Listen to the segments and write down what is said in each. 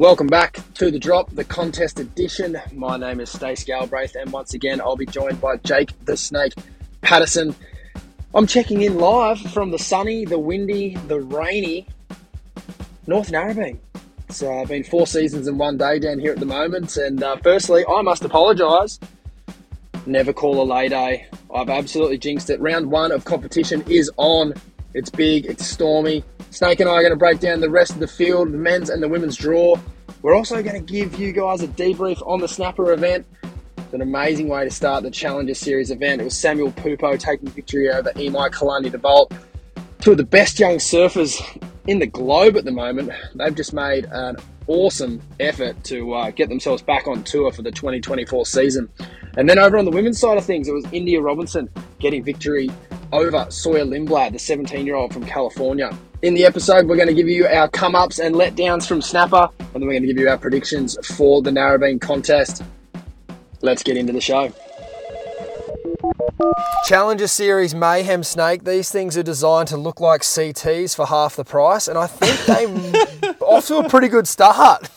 Welcome back to the drop, the contest edition. My name is Stace Galbraith, and once again, I'll be joined by Jake the Snake Paterson. I'm checking in live from the sunny, the windy, the rainy North Narrabeen. It's uh, been four seasons in one day down here at the moment, and uh, firstly, I must apologise. Never call a lay day. I've absolutely jinxed it. Round one of competition is on. It's big, it's stormy, Snake and I are going to break down the rest of the field, the men's and the women's draw. We're also going to give you guys a debrief on the Snapper event. It's an amazing way to start the Challenger Series event. It was Samuel Pupo taking victory over Imaikalani deVault. Two of the best young surfers in the globe at the moment. They've just made an awesome effort to uh, get themselves back on tour for the 2024 season. And then over on the women's side of things, it was India Robinson getting victory over Sawyer Lindblad, the 17 year old from California. In the episode, we're going to give you our come ups and letdowns from Snapper, and then we're going to give you our predictions for the Narrabeen contest. Let's get into the show. Challenger Series Mayhem Snake. These things are designed to look like CTs for half the price, and I think they off to a pretty good start.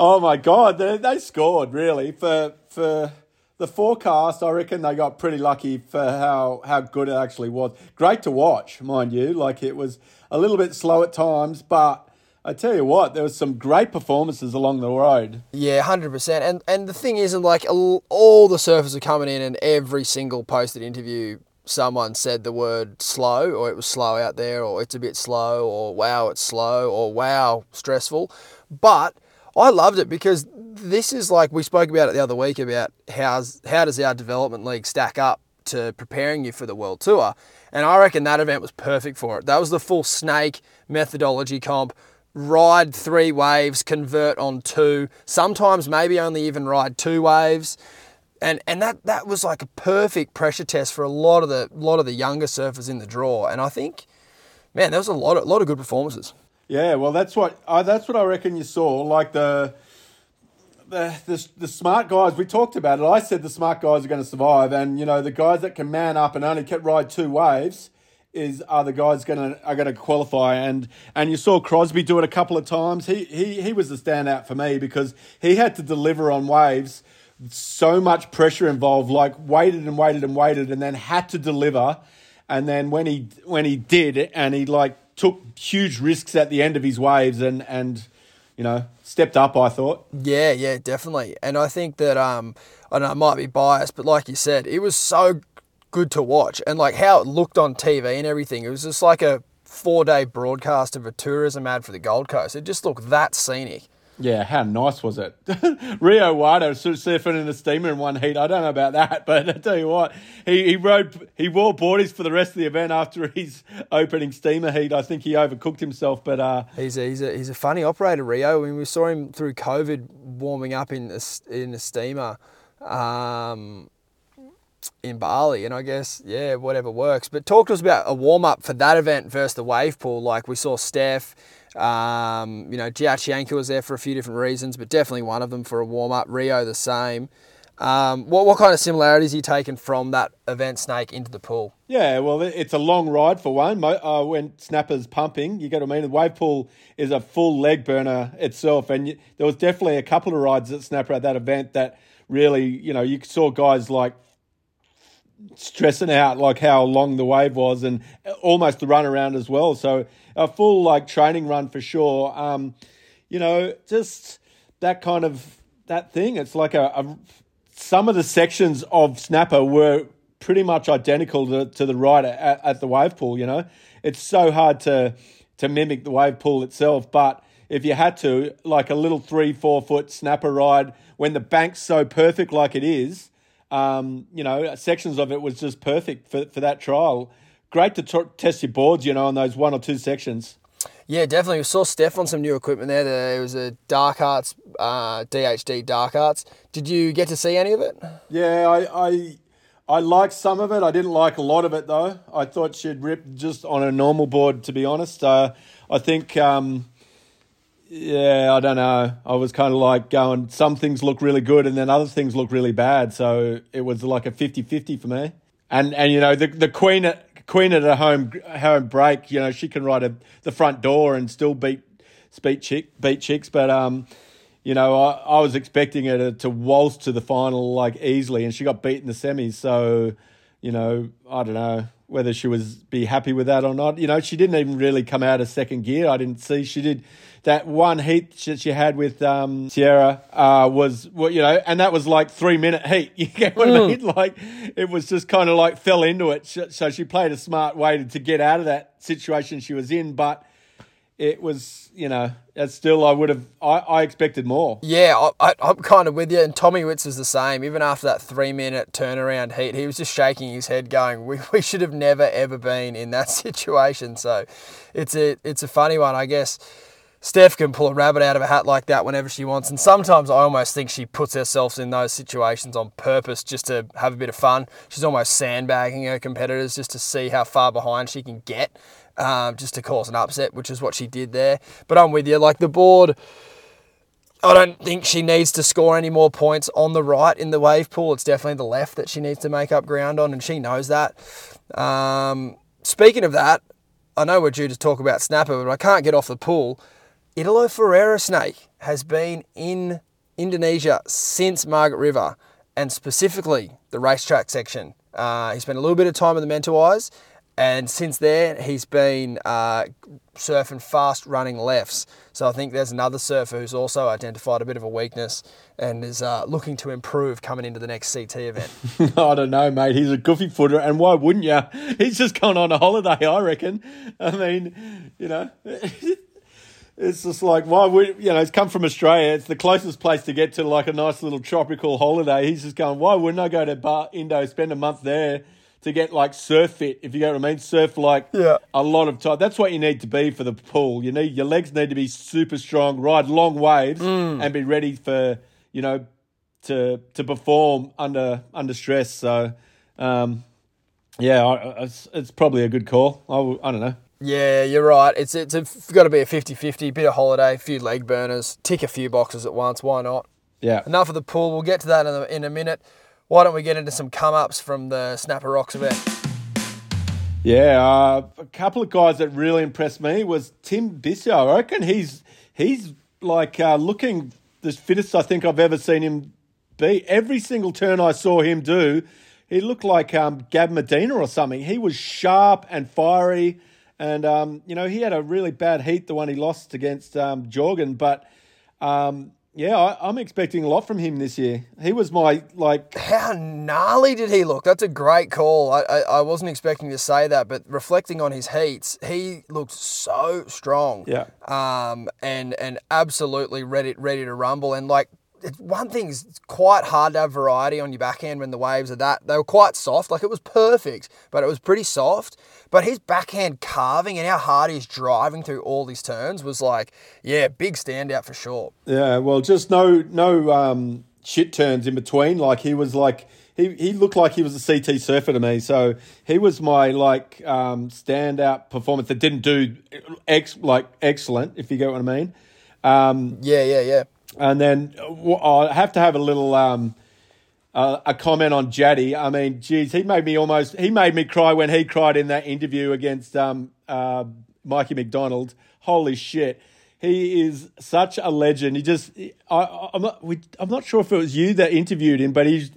Oh my god, they, they scored really for for the forecast, I reckon they got pretty lucky for how, how good it actually was. Great to watch, mind you. Like it was a little bit slow at times, but I tell you what, there was some great performances along the road. Yeah, hundred percent. And and the thing is, like all the surfers are coming in, and every single posted interview, someone said the word slow, or it was slow out there, or it's a bit slow, or wow, it's slow, or wow, stressful. But I loved it because this is like we spoke about it the other week about how's how does our development league stack up to preparing you for the world tour, and I reckon that event was perfect for it. That was the full snake methodology comp. Ride three waves, convert on two. Sometimes maybe only even ride two waves, and and that that was like a perfect pressure test for a lot of the lot of the younger surfers in the draw. And I think, man, there was a lot of lot of good performances. Yeah, well, that's what I, that's what I reckon you saw. Like the, the the the smart guys. We talked about it. I said the smart guys are going to survive, and you know the guys that can man up and only kept ride two waves is are the guys going to are going to qualify. And and you saw Crosby do it a couple of times. He he he was the standout for me because he had to deliver on waves. So much pressure involved. Like waited and waited and waited, and then had to deliver. And then when he when he did, and he like took huge risks at the end of his waves and and you know stepped up. I thought. Yeah, yeah, definitely. And I think that um, I know I might be biased, but like you said, it was so good to watch, and like how it looked on TV and everything. It was just like a four day broadcast of a tourism ad for the Gold Coast. It just looked that scenic. Yeah, how nice was it? Rio Waida surfing in a steamer in one heat. I don't know about that, but I tell you what, he, he rode he wore boardies for the rest of the event after his opening steamer heat. I think he overcooked himself, but uh, he's a, he's a he's a funny operator, Rio. I mean, we saw him through COVID warming up in a, in a steamer. Um, in Bali, and I guess yeah, whatever works. But talk to us about a warm up for that event versus the wave pool. Like we saw Steph, um, you know, Jiaqianka was there for a few different reasons, but definitely one of them for a warm up. Rio the same. Um, what what kind of similarities are you taking from that event snake into the pool? Yeah, well, it's a long ride for one. Uh, when snapper's pumping, you got to mean the wave pool is a full leg burner itself, and you, there was definitely a couple of rides at snapper at that event that really, you know, you saw guys like stressing out like how long the wave was and almost the run around as well. So a full like training run for sure. Um, you know, just that kind of that thing. It's like a, a some of the sections of Snapper were pretty much identical to, to the ride at, at the wave pool. You know, it's so hard to to mimic the wave pool itself, but if you had to, like a little three, four foot snapper ride when the bank's so perfect like it is, um, you know, sections of it was just perfect for, for that trial. Great to t- test your boards, you know, on those one or two sections. Yeah, definitely. We saw Steph on some new equipment there. There was a Dark Arts, uh, DHD Dark Arts. Did you get to see any of it? Yeah, I, I, I liked some of it. I didn't like a lot of it though. I thought she'd rip just on a normal board. To be honest, uh, I think um, yeah, I don't know. I was kind of like going, some things look really good and then other things look really bad. So it was like a 50 50 for me. And, and you know, the, the Queen at, Queen at a home home break, you know, she can ride a, the front door and still beat beat chick beat chicks, but um, you know, I, I was expecting her to, to waltz to the final like easily, and she got beat in the semis. So, you know, I don't know whether she was be happy with that or not. You know, she didn't even really come out of second gear. I didn't see she did that one heat that she had with um, Sierra uh, was well, you know, and that was like three minute heat. You get what mm. I mean? Like it was just kind of like fell into it. So she played a smart way to get out of that situation she was in, but it was, you know, still I would have, I, I expected more. Yeah, I, am kind of with you. And Tommy Witz was the same. Even after that three minute turnaround heat, he was just shaking his head, going, "We, we should have never ever been in that situation." So, it's a it's a funny one, I guess. Steph can pull a rabbit out of a hat like that whenever she wants, and sometimes I almost think she puts herself in those situations on purpose just to have a bit of fun. She's almost sandbagging her competitors just to see how far behind she can get um, just to cause an upset, which is what she did there. But I'm with you. Like the board, I don't think she needs to score any more points on the right in the wave pool. It's definitely the left that she needs to make up ground on, and she knows that. Um, speaking of that, I know we're due to talk about Snapper, but I can't get off the pool. Italo Ferreira Snake has been in Indonesia since Margaret River, and specifically the racetrack section. Uh, he spent a little bit of time in the Mentawais and since then, he's been uh, surfing fast running lefts. So I think there's another surfer who's also identified a bit of a weakness and is uh, looking to improve coming into the next CT event. I don't know, mate. He's a goofy footer, and why wouldn't you? He's just gone on a holiday, I reckon. I mean, you know. It's just like why would you know? He's come from Australia. It's the closest place to get to like a nice little tropical holiday. He's just going. Why wouldn't I go to Bar Indo, spend a month there, to get like surf fit, if you get what I mean. Surf like yeah. a lot of time. That's what you need to be for the pool. You need your legs need to be super strong, ride long waves, mm. and be ready for you know to to perform under under stress. So, um, yeah, it's, it's probably a good call. I, I don't know. Yeah, you're right. It's it's a, got to be a 50-50, bit of holiday, a few leg burners, tick a few boxes at once. Why not? Yeah. Enough of the pool. We'll get to that in a, in a minute why don't we get into some come ups from the Snapper Rocks event? Yeah, uh, a couple of guys that really impressed me was Tim Bisso. I reckon he's he's like uh, looking the fittest I think I've ever seen him be. Every single turn I saw him do, he looked like um, Gab Medina or something. He was sharp and fiery, and um, you know he had a really bad heat, the one he lost against um, Jorgann, but um, yeah, I, am expecting a lot from him this year. He was my like. How gnarly did he look? That's a great call. I, I, I wasn't expecting to say that, but reflecting on his heats, he looked so strong. Yeah. Um, and and absolutely ready ready to rumble. And like one thing is it's quite hard to have variety on your backhand when the waves are that they were quite soft. Like it was perfect, but it was pretty soft. But his backhand carving and how hard he's driving through all these turns was like, yeah, big standout for sure. Yeah, well, just no no um, shit turns in between. Like he was like he, he looked like he was a CT surfer to me. So he was my like um, standout performance that didn't do ex like excellent, if you get what I mean. Um, yeah, yeah, yeah. And then I have to have a little um, uh, a comment on Jaddy. I mean, geez, he made me almost he made me cry when he cried in that interview against um, uh, Mikey McDonald. Holy shit. He is such a legend. He just, I, I'm not, we, I'm not sure if it was you that interviewed him, but he's,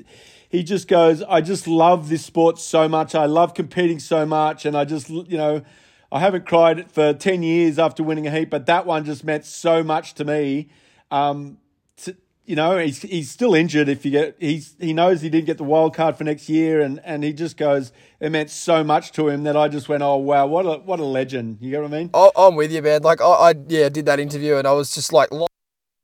he just goes, I just love this sport so much. I love competing so much. And I just, you know, I haven't cried for 10 years after winning a heat, but that one just meant so much to me. Um, to, you know, he's he's still injured. If you get, he's he knows he didn't get the wild card for next year, and, and he just goes. It meant so much to him that I just went, oh wow, what a what a legend. You get what I mean? Oh, I'm with you, man. Like I, I yeah did that interview, and I was just like,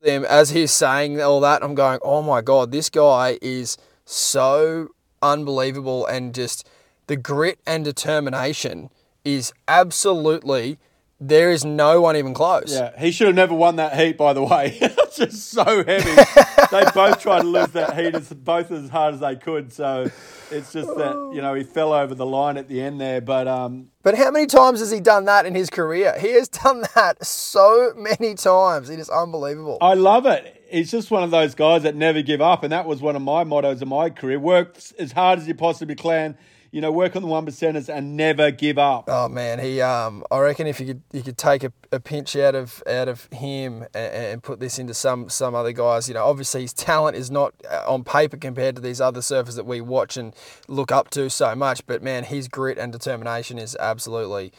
them as he's saying all that. I'm going, oh my god, this guy is so unbelievable, and just the grit and determination is absolutely there is no one even close. Yeah, he should have never won that heat, by the way. it's just so heavy. they both tried to lose that heat as both as hard as they could. So it's just that you know he fell over the line at the end there. But um, but how many times has he done that in his career? He has done that so many times. It is unbelievable. I love it. He's just one of those guys that never give up, and that was one of my mottos of my career: work as hard as you possibly can you know, work on the one percenters and never give up. Oh man, he um, I reckon if you could you could take a, a pinch out of out of him and, and, put this into some some other guys, you know, obviously his talent is not uh, on paper compared to these other surfers that we watch and look up to so much, but man, his grit and determination is absolutely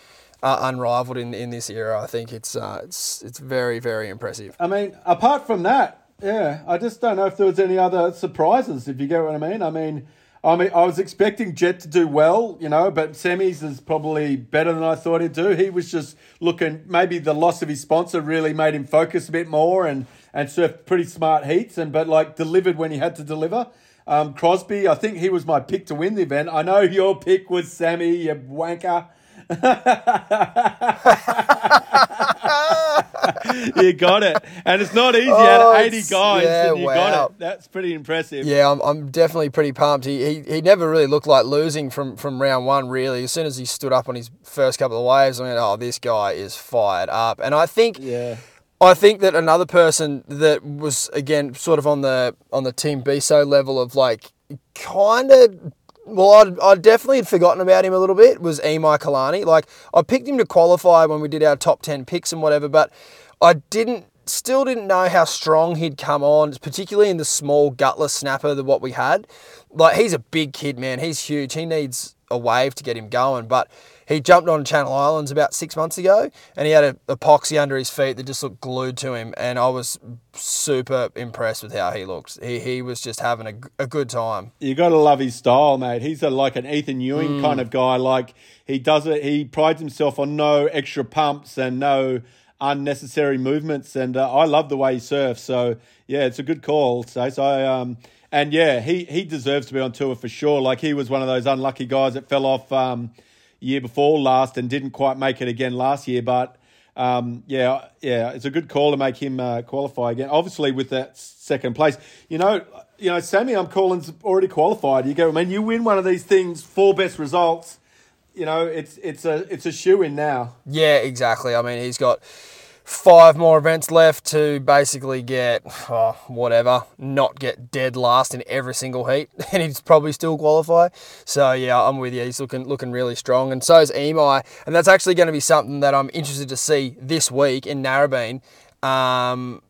uh, unrivaled in in this era. I think it's uh, it's it's very very impressive. I mean, apart from that, yeah, I just don't know if there was any other surprises. If you get what I mean, I mean. I mean, I was expecting Jett to do well, you know, but semis is probably better than I thought he'd do. He was just looking. Maybe the loss of his sponsor really made him focus a bit more and and surfed pretty smart heats and but like delivered when he had to deliver. Um, Crosby, I think he was my pick to win the event. I know your pick was Sammy, you wanker. you got it. And it's not easy. Oh, had 80 guys yeah, you wow. got it. That's pretty impressive. Yeah, I'm, I'm definitely pretty pumped. He, he he never really looked like losing from, from round one, really. As soon as he stood up on his first couple of waves, I went, oh, this guy is fired up. And I think. Yeah. I think that another person that was again sort of on the on the Tim Bisso level of like kind of well, I'd, I definitely had forgotten about him a little bit. Was Emi Kalani? Like I picked him to qualify when we did our top ten picks and whatever, but I didn't still didn't know how strong he'd come on, particularly in the small gutless snapper that what we had. Like he's a big kid, man. He's huge. He needs a wave to get him going, but he jumped on Channel Islands about six months ago, and he had a epoxy under his feet that just looked glued to him, and I was super impressed with how he looked. He he was just having a, a good time. You got to love his style, mate. He's a, like an Ethan Ewing mm. kind of guy. Like he does it. He prides himself on no extra pumps and no unnecessary movements, and uh, I love the way he surfs. So yeah, it's a good call, Stace. I um and yeah, he he deserves to be on tour for sure. Like he was one of those unlucky guys that fell off um year before last and didn't quite make it again last year, but. Um, yeah, yeah, it's a good call to make him uh, qualify again. Obviously, with that second place, you know, you know, Sammy, I'm calling's already qualified. You go, I mean, you win one of these things, four best results. You know, it's it's a it's a shoe in now. Yeah, exactly. I mean, he's got five more events left to basically get oh, whatever, not get dead last in every single heat, and he'd probably still qualify. So yeah, I'm with you. He's looking looking really strong, and so is Emi, and that's actually going to be something that I'm interested to see this week in Narrabeen. Um,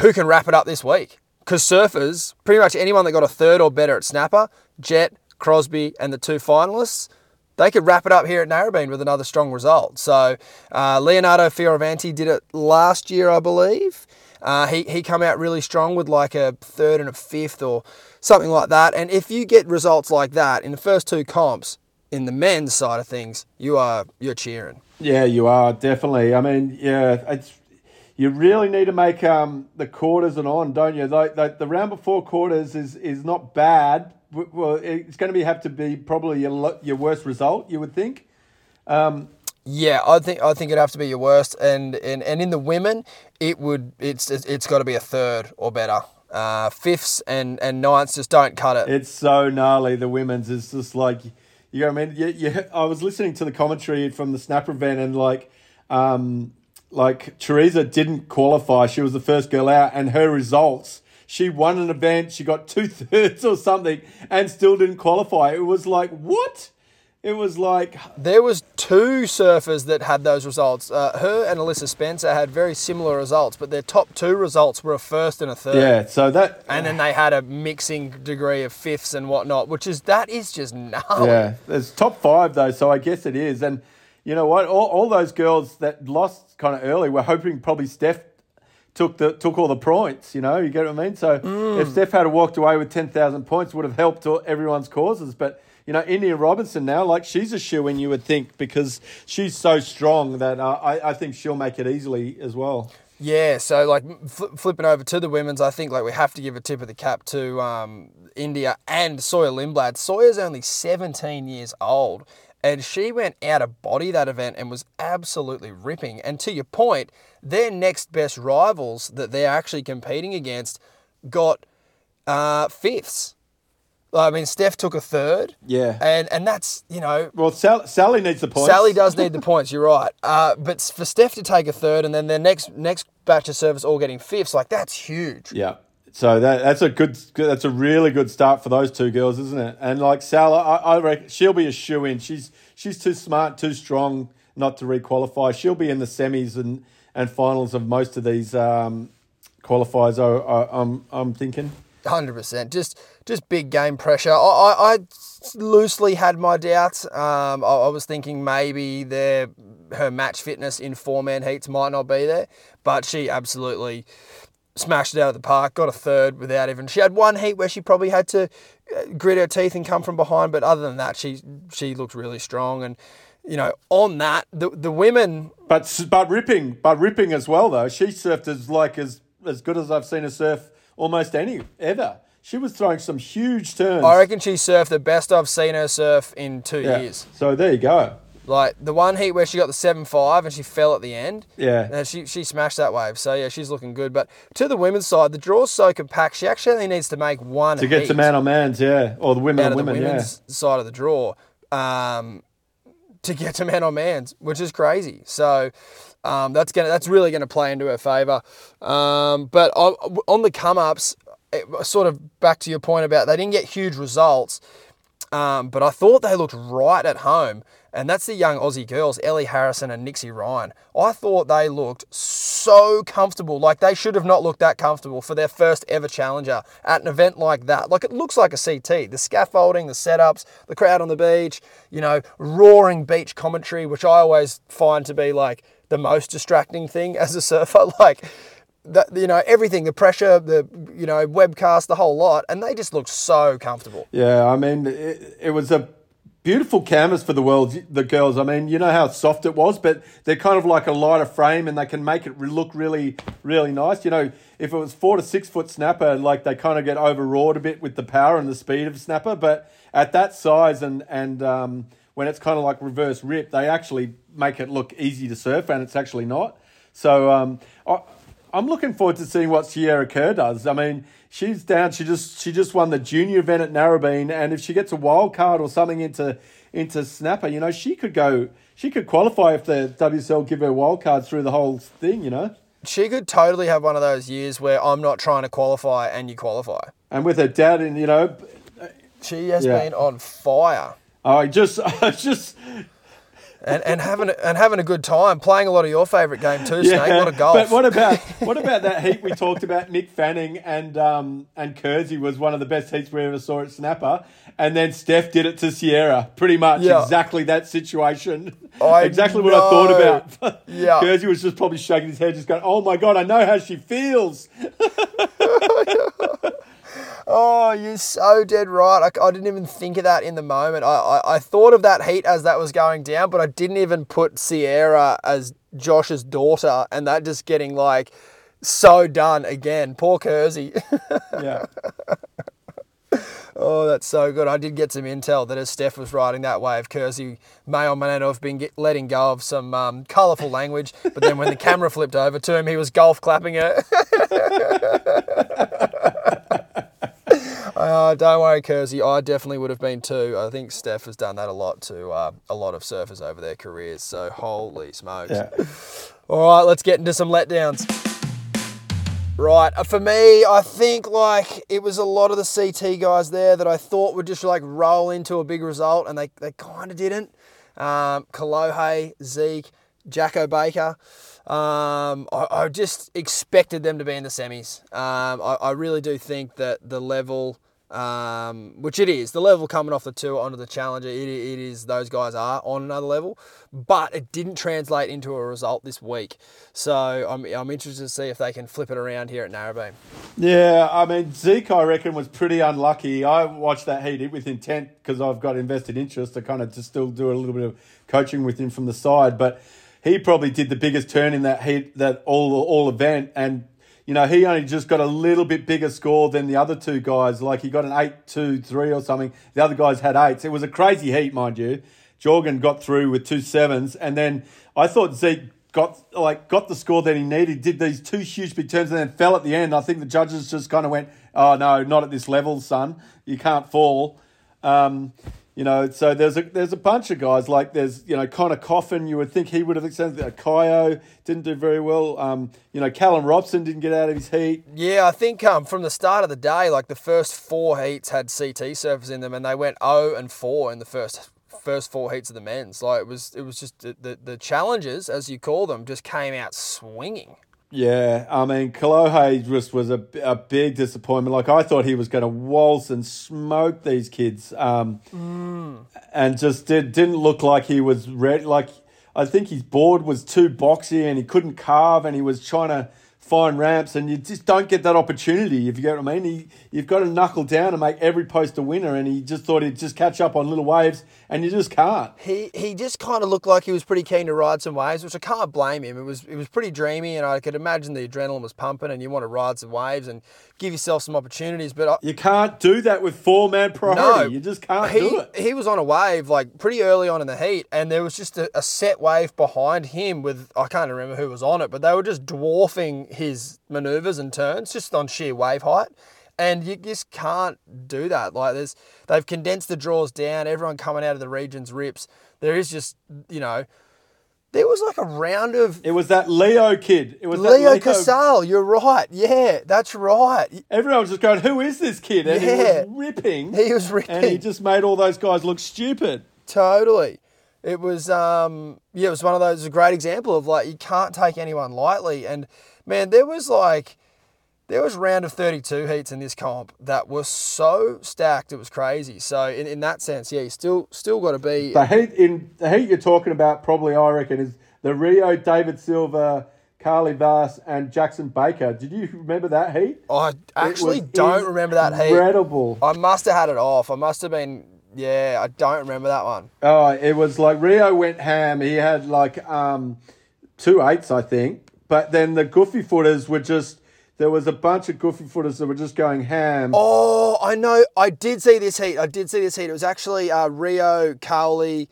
who can wrap it up this week? Because surfers, pretty much anyone that got a third or better at snapper, Jett, Crosby, and the two finalists they could wrap it up here at Narrabeen with another strong result. So uh, Leonardo Fioravanti did it last year, I believe. Uh, he he come out really strong with like a third and a fifth or something like that. And if you get results like that in the first two comps, in the men's side of things, you are you're cheering. Yeah, you are definitely. I mean, yeah, it's you really need to make um, the quarters and on, don't you? Like the, the round before quarters is is not bad, well, it's going to be have to be probably your your worst result. You would think. Um, yeah, I think I think it'd have to be your worst, and, and, and in the women, it would it's it's got to be a third or better. Uh, fifths and and ninths just don't cut it. It's so gnarly. The women's is just like you know. What I mean, yeah, yeah. I was listening to the commentary from the snapper event, and like, um, like Teresa didn't qualify. She was the first girl out, and her results she won an event, she got two thirds or something, and still didn't qualify. It was like, what? It was like there was two surfers that had those results. Uh, her and Alyssa Spencer had very similar results, but their top two results were a first and a third. Yeah, so that and then they had a mixing degree of fifths and whatnot, which is that is just gnarly. Yeah, there's top five though, so I guess it is. And you know what? All, all those girls that lost kind of early were hoping probably Steph took the took all the points. You know, you get what I mean. So mm. if Steph had walked away with ten thousand points, would have helped everyone's causes. But you know, India Robinson now, like she's a shoe in, you would think, because she's so strong that uh, I, I think she'll make it easily as well. Yeah, so like fl- flipping over to the women's, I think like we have to give a tip of the cap to um, India and Sawyer Lindblad. Sawyer's only 17 years old, and she went out of body that event and was absolutely ripping. And to your point, their next best rivals that they're actually competing against got uh, fifths. I mean, Steph took a third. Yeah. And and that's, you know. Well, Sal- Sally needs the points. Sally does need the points, you're right. Uh, but for Steph to take a third and then their next next batch of service all getting fifths, like, that's huge. Yeah. So that that's a good that's a really good start for those two girls, isn't it? And like Salah, I, I reckon she'll be a shoe in. She's she's too smart, too strong not to requalify. She'll be in the semis and, and finals of most of these um, qualifiers. I, I, I'm I'm thinking. Hundred percent. Just just big game pressure. I, I, I loosely had my doubts. Um, I, I, was thinking maybe their her match fitness in four man heats might not be there, but she absolutely smashed it out of the park. Got a third without even. She had one heat where she probably had to uh, grit her teeth and come from behind, but other than that, she she looked really strong and. You know, on that, the the women, but but ripping, but ripping as well though. She surfed as like as as good as I've seen her surf almost any ever. She was throwing some huge turns. I reckon she surfed the best I've seen her surf in two yeah. years. So there you go. Like the one heat where she got the seven five and she fell at the end. Yeah. And she she smashed that wave. So yeah, she's looking good. But to the women's side, the draw's so compact. She actually only needs to make one to get to man on man's, yeah, or the women on women, the women's yeah. side of the draw. Um, to get to man on man's, which is crazy. So um, that's gonna that's really gonna play into her favour. Um, but on, on the come ups, sort of back to your point about they didn't get huge results, um, but I thought they looked right at home. And that's the young Aussie girls, Ellie Harrison and Nixie Ryan. I thought they looked so comfortable. Like they should have not looked that comfortable for their first ever challenger at an event like that. Like it looks like a CT. The scaffolding, the setups, the crowd on the beach, you know, roaring beach commentary, which I always find to be like the most distracting thing as a surfer. Like, the, you know everything the pressure the you know webcast the whole lot and they just looked so comfortable yeah i mean it, it was a beautiful canvas for the world the girls. I mean you know how soft it was but they're kind of like a lighter frame and they can make it look really really nice. You know if it was four to six foot snapper like they kind of get overawed a bit with the power and the speed of snapper but at that size and and um, when it's kind of like reverse rip they actually make it look easy to surf and it's actually not. So um, I'm looking forward to seeing what Sierra Kerr does. I mean, she's down. She just she just won the junior event at Narrabeen, and if she gets a wild card or something into into Snapper, you know, she could go. She could qualify if the WSL give her wild cards through the whole thing. You know, she could totally have one of those years where I'm not trying to qualify and you qualify. And with her dad, and you know, she has yeah. been on fire. I just, I just and, and having and having a good time playing a lot of your favourite game too, yeah, Snake. What a golf! But what about what about that heat we talked about? Mick Fanning and um, and Kersey was one of the best heats we ever saw at Snapper, and then Steph did it to Sierra. Pretty much yeah. exactly that situation. I exactly know. what I thought about. yeah, Kersey was just probably shaking his head, just going, "Oh my god, I know how she feels." Oh, you're so dead right. I, I, didn't even think of that in the moment. I, I, I, thought of that heat as that was going down, but I didn't even put Sierra as Josh's daughter and that just getting like so done again. Poor Kersey. yeah. Oh, that's so good. I did get some intel that as Steph was riding that wave, Kersey may or may not have been get, letting go of some um, colourful language, but then when the camera flipped over to him, he was golf clapping her. Don't worry, Kersey. I definitely would have been too. I think Steph has done that a lot to uh, a lot of surfers over their careers. So holy smokes! Yeah. All right, let's get into some letdowns. Right, uh, for me, I think like it was a lot of the CT guys there that I thought would just like roll into a big result, and they, they kind of didn't. Um, Kolohe, Zeke, Jacko Baker. Um, I, I, just expected them to be in the semis. Um, I, I, really do think that the level um, which it is. The level coming off the two onto the Challenger, it, it is those guys are on another level, but it didn't translate into a result this week. So I'm, I'm interested to see if they can flip it around here at Narrabeen. Yeah, I mean Zeke, I reckon was pretty unlucky. I watched that heat with intent because I've got invested interest to kind of to still do a little bit of coaching with him from the side, but he probably did the biggest turn in that heat that all all event and you know, he only just got a little bit bigger score than the other two guys. Like he got an 8 2 3 or something. The other guys had eights. It was a crazy heat, mind you. Jorgann got through with two sevens. And then I thought Zeke got like got the score that he needed, did these two huge big turns and then fell at the end. I think the judges just kind of went, Oh no, not at this level, son. You can't fall. Um, You know, so there's a there's a bunch of guys like there's you know Conner Coffin. You would think he would have extended. Caio didn't do very well. Um, you know, Callum Robson didn't get out of his heat. Yeah, I think um, from the start of the day, like the first four heats had CT surface in them, and they went 0 and 4 in the first first four heats of the men's. Like it was it was just the the, the challenges, as you call them, just came out swinging. Yeah, I mean, Kolohe just was a, a big disappointment. Like, I thought he was going to waltz and smoke these kids. Um, Mm. And just did, didn't look like he was ready. Like, I think his board was too boxy and he couldn't carve and he was trying to find ramps. And you just don't get that opportunity, if you get what I mean. He, you've got to knuckle down and make every post a winner. And he just thought he'd just catch up on little waves and you just can't. He he just kind of looked like he was pretty keen to ride some waves, which I can't blame him. It was it was pretty dreamy, and I could imagine the adrenaline was pumping, and you want to ride some waves and give yourself some opportunities. But I, You can't do that with four man priority. No, you just can't he, do it. He was on a wave like pretty early on in the heat, and there was just a, a set wave behind him with I can't remember who was on it, but they were just dwarfing his maneuvers and turns just on sheer wave height. And you just can't do that. Like there's, they've condensed the draws down. Everyone coming out of the regions rips. There is just, you know, there was like a round of It was that Leo kid. It was Leo Leo Casal. You're right. Yeah, that's right. Everyone was just going, "Who is this kid?" And Yeah. he was ripping. He was ripping. and he just made all those guys look stupid. Totally. It was um yeah, it was one of those a great example of like you can't take anyone lightly. And man, there was like there was round of 32 heats in this comp that were so stacked it was crazy. So in, in that sense, yeah, you still still got to be The heat in the heat you're talking about, probably I reckon, is the Rio, David Silva, Kauli Vaast, and Jackson Baker. Did you remember that heat? I actually don't remember that heat. Incredible. I must have had it off. I must have been yeah, I don't remember that one. Oh, it was like Rio went ham. He had like um, two eights, I think. But then the goofy footers were just there was a bunch of goofy footers that were just going ham. Oh, I know. I did see this heat. I did see this heat. It was actually uh, Rio, Kauli,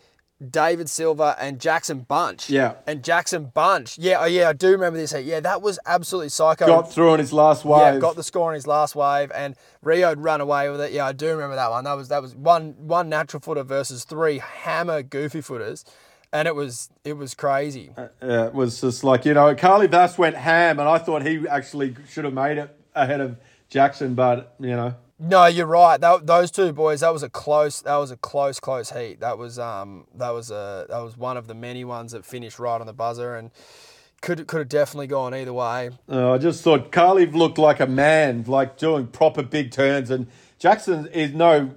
David Silva, and Jackson Bunch. Yeah. And Jackson Bunch. Yeah, oh, yeah, I do remember this heat. Yeah, that was absolutely psycho. Got through on his last wave. yeah, got the score on his last wave, and Rio had run away with it. Yeah, I do remember that one. That was that was one one natural footer versus three hammer goofy footers, and it was it was crazy. Yeah, it was just like, you know, Kauli Vaast went ham, and I thought he actually should have made it ahead of Jackson, but, you know. No, you're right. That, those two boys, that was a close. That was a close, close heat. That was um, that was a that was one of the many ones that finished right on the buzzer, and could could have definitely gone either way. Uh, I just thought Kauli looked like a man, like doing proper big turns, and Jackson is no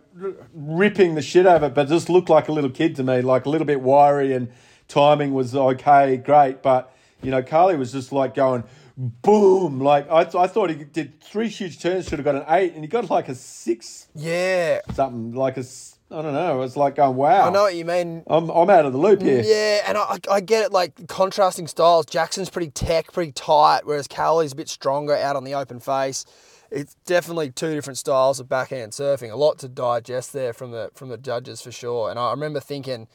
ripping the shit out of it, but just looked like a little kid to me, like a little bit wiry, and timing was okay, great, but you know, Kauli was just like going boom, like I, th- I thought he did three huge turns, should have got an eight, and he got like a six Yeah, something, like a s- I don't know, it was like going wow. I know what you mean. I'm I'm out of the loop here. Yeah, and I, I get it. Like contrasting styles, Jackson's pretty tech, pretty tight, whereas Kauli's a bit stronger out on the open face. It's definitely two different styles of backhand surfing. A lot to digest there from the from the judges for sure. And I remember thinking,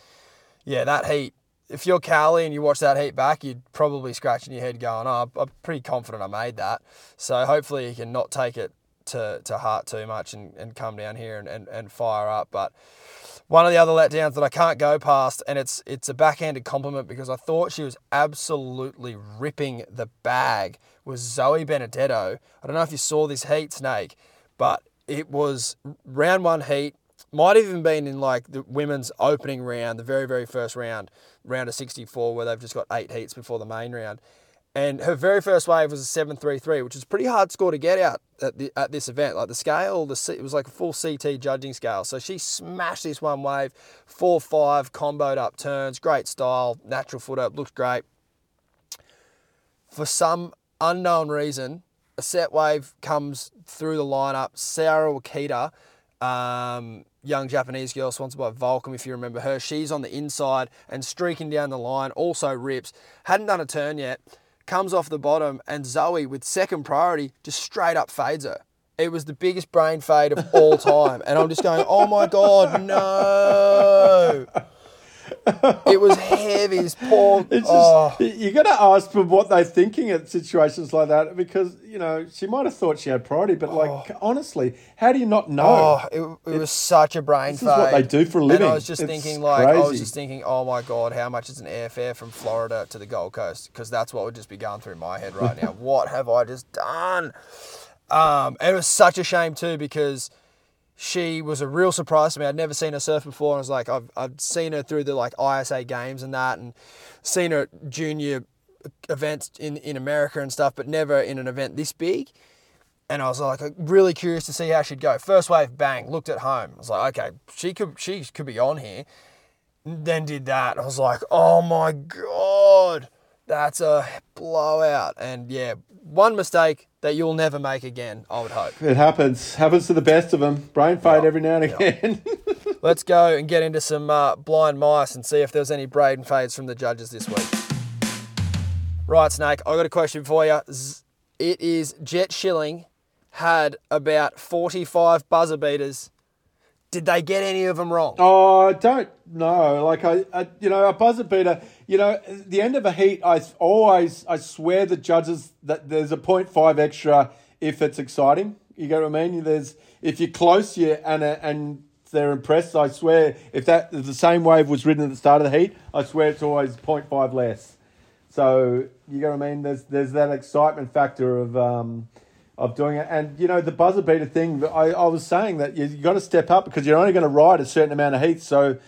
yeah, that heat. If you're Kauli and you watch that heat back, you'd probably scratching your head going, "Oh, I'm pretty confident I made that." So hopefully he can not take it to, to heart too much and, and come down here and, and, and fire up. But one of the other letdowns that I can't go past, and it's it's a backhanded compliment because I thought she was absolutely ripping the bag, was Zoe Benedetto. I don't know if you saw this heat, Snake, but it was round one heat. Might have even been in like the women's opening round, the very, very first round, round of 64, where they've just got eight heats before the main round. And her very first wave was a 733, which is pretty hard score to get out at, the, at this event. Like the scale, the it was like a full CT judging scale. So she smashed this one wave, 4 5, comboed up turns, great style, natural foot up, looked great. For some unknown reason, a set wave comes through the lineup. Sara Wakita, um, young Japanese girl sponsored by Volcom, if you remember her, she's on the inside and streaking down the line, also rips. Hadn't done a turn yet comes off the bottom, and Zoe, with second priority, just straight up fades her. It was the biggest brain fade of all time. and I'm just going, oh my God, no. It was heavy as poor. It's just oh. you got to ask for what they're thinking at situations like that because you know she might have thought she had priority, but like honestly, how do you not know? Oh, it, it was such a brain This is what they do for a living. And. I was just It's thinking, like, I was just thinking, oh my god, how much is an airfare from Florida to the Gold Coast? Because that's what would just be going through my head right now. what have I just done? Um, and it was such a shame too because she was a real surprise to me. I'd never seen her surf before, and I was like, I've, I've seen her through the like ISA games and that, and seen her at junior events in in America and stuff, but never in an event this big. And I was like uh, really curious to see how she'd go. First wave, bang, looked at home. I was like, okay, she could she could be on here. Then did that. I was like, oh my god, that's a blowout. And yeah, one mistake that you'll never make again. I would hope. It happens. Happens to the best of them. Brain fade every now and again. Let's go and get into some uh, blind mice and see if there's any brain fades from the judges this week. Right, Snake, I got a question for you. It is Jett Schilling had about 45 buzzer beaters. Did they get any of them wrong? oh, I don't know. Like I, I, you know, a buzzer beater. You know, the end of a heat, I always, I swear the judges that there's a 0.5 extra if it's exciting. You get what I mean? There's if you're close, you and uh, and they're impressed. I swear, if that if the same wave was ridden at the start of the heat, I swear it's always 0.5 less. So you get what I mean? There's there's that excitement factor of um, of doing it, and you know the buzzer beater thing. I, I was saying that you, you got to step up because you're only going to ride a certain amount of heat. So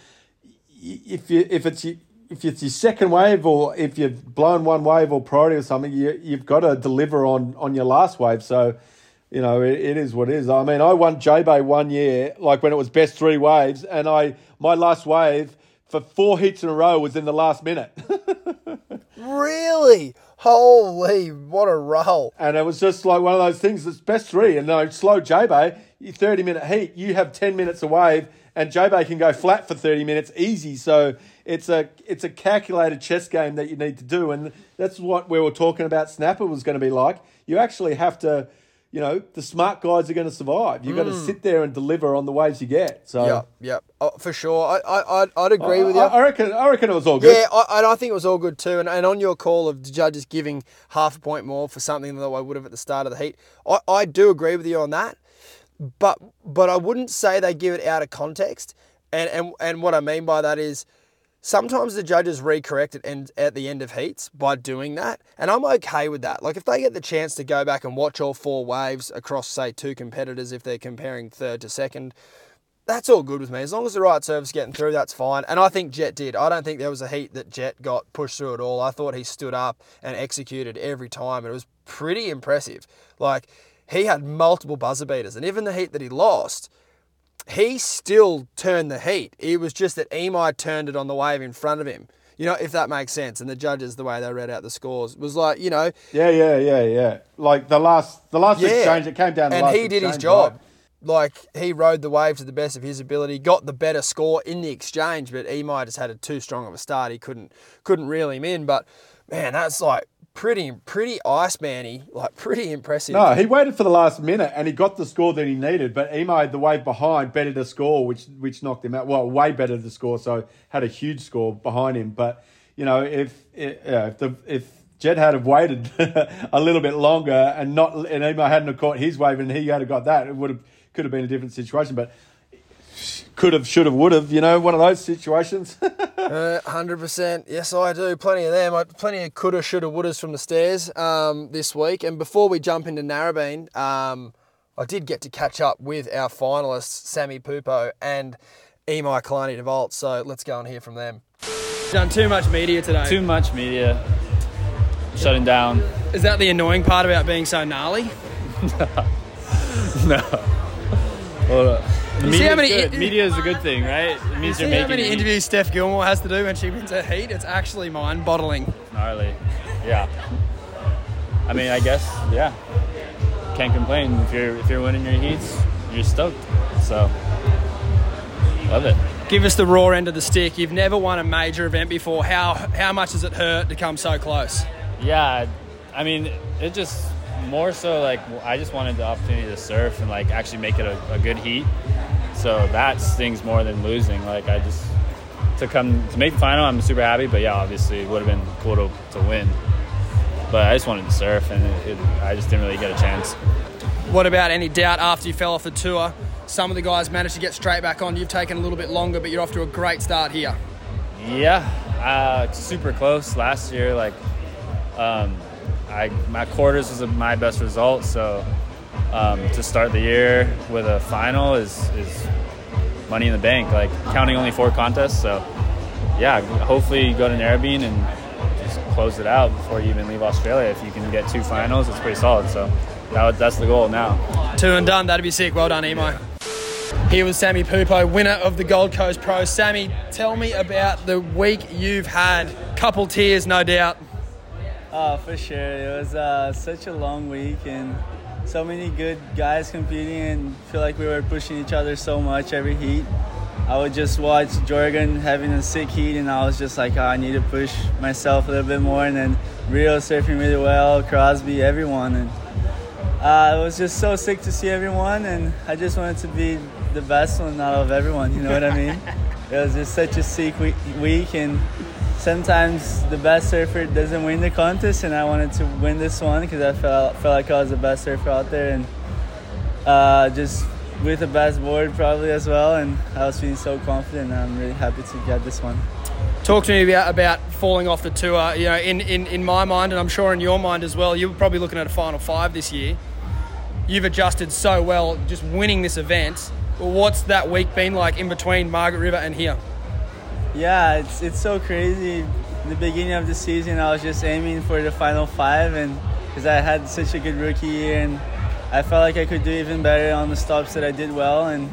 if you if it's if it's your second wave or if you've blown one wave or priority or something, you you've got to deliver on on your last wave. So. You know, it, it is what it is. I mean, I won J Bay one year, like when it was best three waves, and I my last wave for four heats in a row was in the last minute. Really? Holy, what a roll. And it was just like one of those things that's best three. And no, slow J-Bay, 30 minute heat, you have 10 minutes a wave, and J-Bay can go flat for 30 minutes easy. So it's a it's a calculated chess game that you need to do. And that's what we were talking about Snapper was going to be like. You actually have to, you know, the smart guys are going to survive. You've got to mm. sit there and deliver on the waves you get. So Yep, yep, oh, for sure. I, I, I'd, I'd agree with you. I, I reckon I reckon it was all good. Yeah, I, I think it was all good too. And, and on your call of the judges giving half a point more for something than I would have at the start of the heat, I, I do agree with you on that. But but I wouldn't say they give it out of context. And and, and what I mean by that is sometimes the judges recorrect it and at the end of heats by doing that. And I'm okay with that. Like if they get the chance to go back and watch all four waves across, say, two competitors, if they're comparing third to second, that's all good with me. As long as the right service getting through, that's fine. And I think Jett did. I don't think there was a heat that Jett got pushed through at all. I thought he stood up and executed every time. And it was pretty impressive. Like he had multiple buzzer beaters, and even the heat that he lost, he still turned the heat. It was just that Emi turned it on the wave in front of him. You know, if that makes sense. And the judges, the way they read out the scores, was like, you know, yeah, yeah, yeah, yeah. Like the last the last Yeah. exchange, it came down. and last he did his job. right? Like he rode the wave to the best of his ability, got the better score in the exchange, but Emai just had a too strong of a start. He couldn't couldn't reel him in. But man, that's like pretty pretty iceman-y, like pretty impressive. No, he waited for the last minute and he got the score that he needed, but Emo, the wave behind, bettered the score, which which knocked him out. Well, way better the score, so had a huge score behind him. But you know, if yeah, if the if Jett had have waited a little bit longer and not and Emo hadn't have caught his wave and he had have got that, it would have could have been a different situation. But could have, should have, would have. You know, one of those situations. Uh, Hundred percent. Yes, I do. Plenty of them. I- Plenty of coulda, shoulda, wouldas from the stairs um, this week. And before we jump into Narrabeen, um, I did get to catch up with our finalists, Sammy Pupo and Imaikalani deVault. So let's go and hear from them. Done too much media today. Too much media. Shutting down. Is that the annoying part about being so gnarly? No. no. Well, You see how many- good. Media is a good thing, right? It means See you're how making many interviews Steph Gilmore has to do when she wins her heat? It's actually mind-boggling. gnarly. Yeah. I mean, I guess, yeah. Can't complain if you're if you're winning your heats. You're stoked. So, love it. Give us the raw end of the stick. You've never won a major event before. How how much does it hurt to come so close? Yeah, I mean, it just more so like I just wanted the opportunity to surf and like actually make it a, a good heat. So that stings more than losing. Like I just to come to make the final, I'm super happy. But yeah, obviously, it would have been cool to, to win. But I just wanted to surf, and it, it, I just didn't really get a chance. What about any doubt after you fell off the tour? Some of the guys managed to get straight back on. You've taken a little bit longer, but you're off to a great start here. Yeah, uh, super close last year. Like, um, I my quarters was my best result, so um, to start the year with a final is is money in the bank. Like counting only four contests, so yeah, hopefully you go to Narrabeen and just close it out before you even leave Australia. If you can get two finals, it's pretty solid. So that, that's the goal now. Two and done. That'd be sick. Well done, Emo. Here was Sammy Pupo, winner of the Gold Coast Pro. Sammy, tell me about the week you've had. Couple tears, no doubt. Oh, for sure. It was uh, such a long week and so many good guys competing and feel like we were pushing each other so much every heat. I would just watch Jorgann having a sick heat and I was just like, oh, I need to push myself a little bit more. And then Rio surfing really well, Crosby, everyone. And uh, it was just so sick to see everyone and I just wanted to be the best one out of everyone. You know what I mean? it was just such a sick week, and sometimes the best surfer doesn't win the contest, and I wanted to win this one because I felt felt like I was the best surfer out there, and uh, just with the best board probably as well. And I was feeling so confident. And I'm really happy to get this one. Talk to me about, about falling off the tour. You know, in, in, in my mind, and I'm sure in your mind as well, you were probably looking at a final five this year. You've adjusted so well, just winning this event What's that week been like in between Margaret River and here? Yeah, it's it's so crazy. In the beginning of the season, I was just aiming for the final five, and because I had such a good rookie year, and I felt like I could do even better on the stops that I did well, and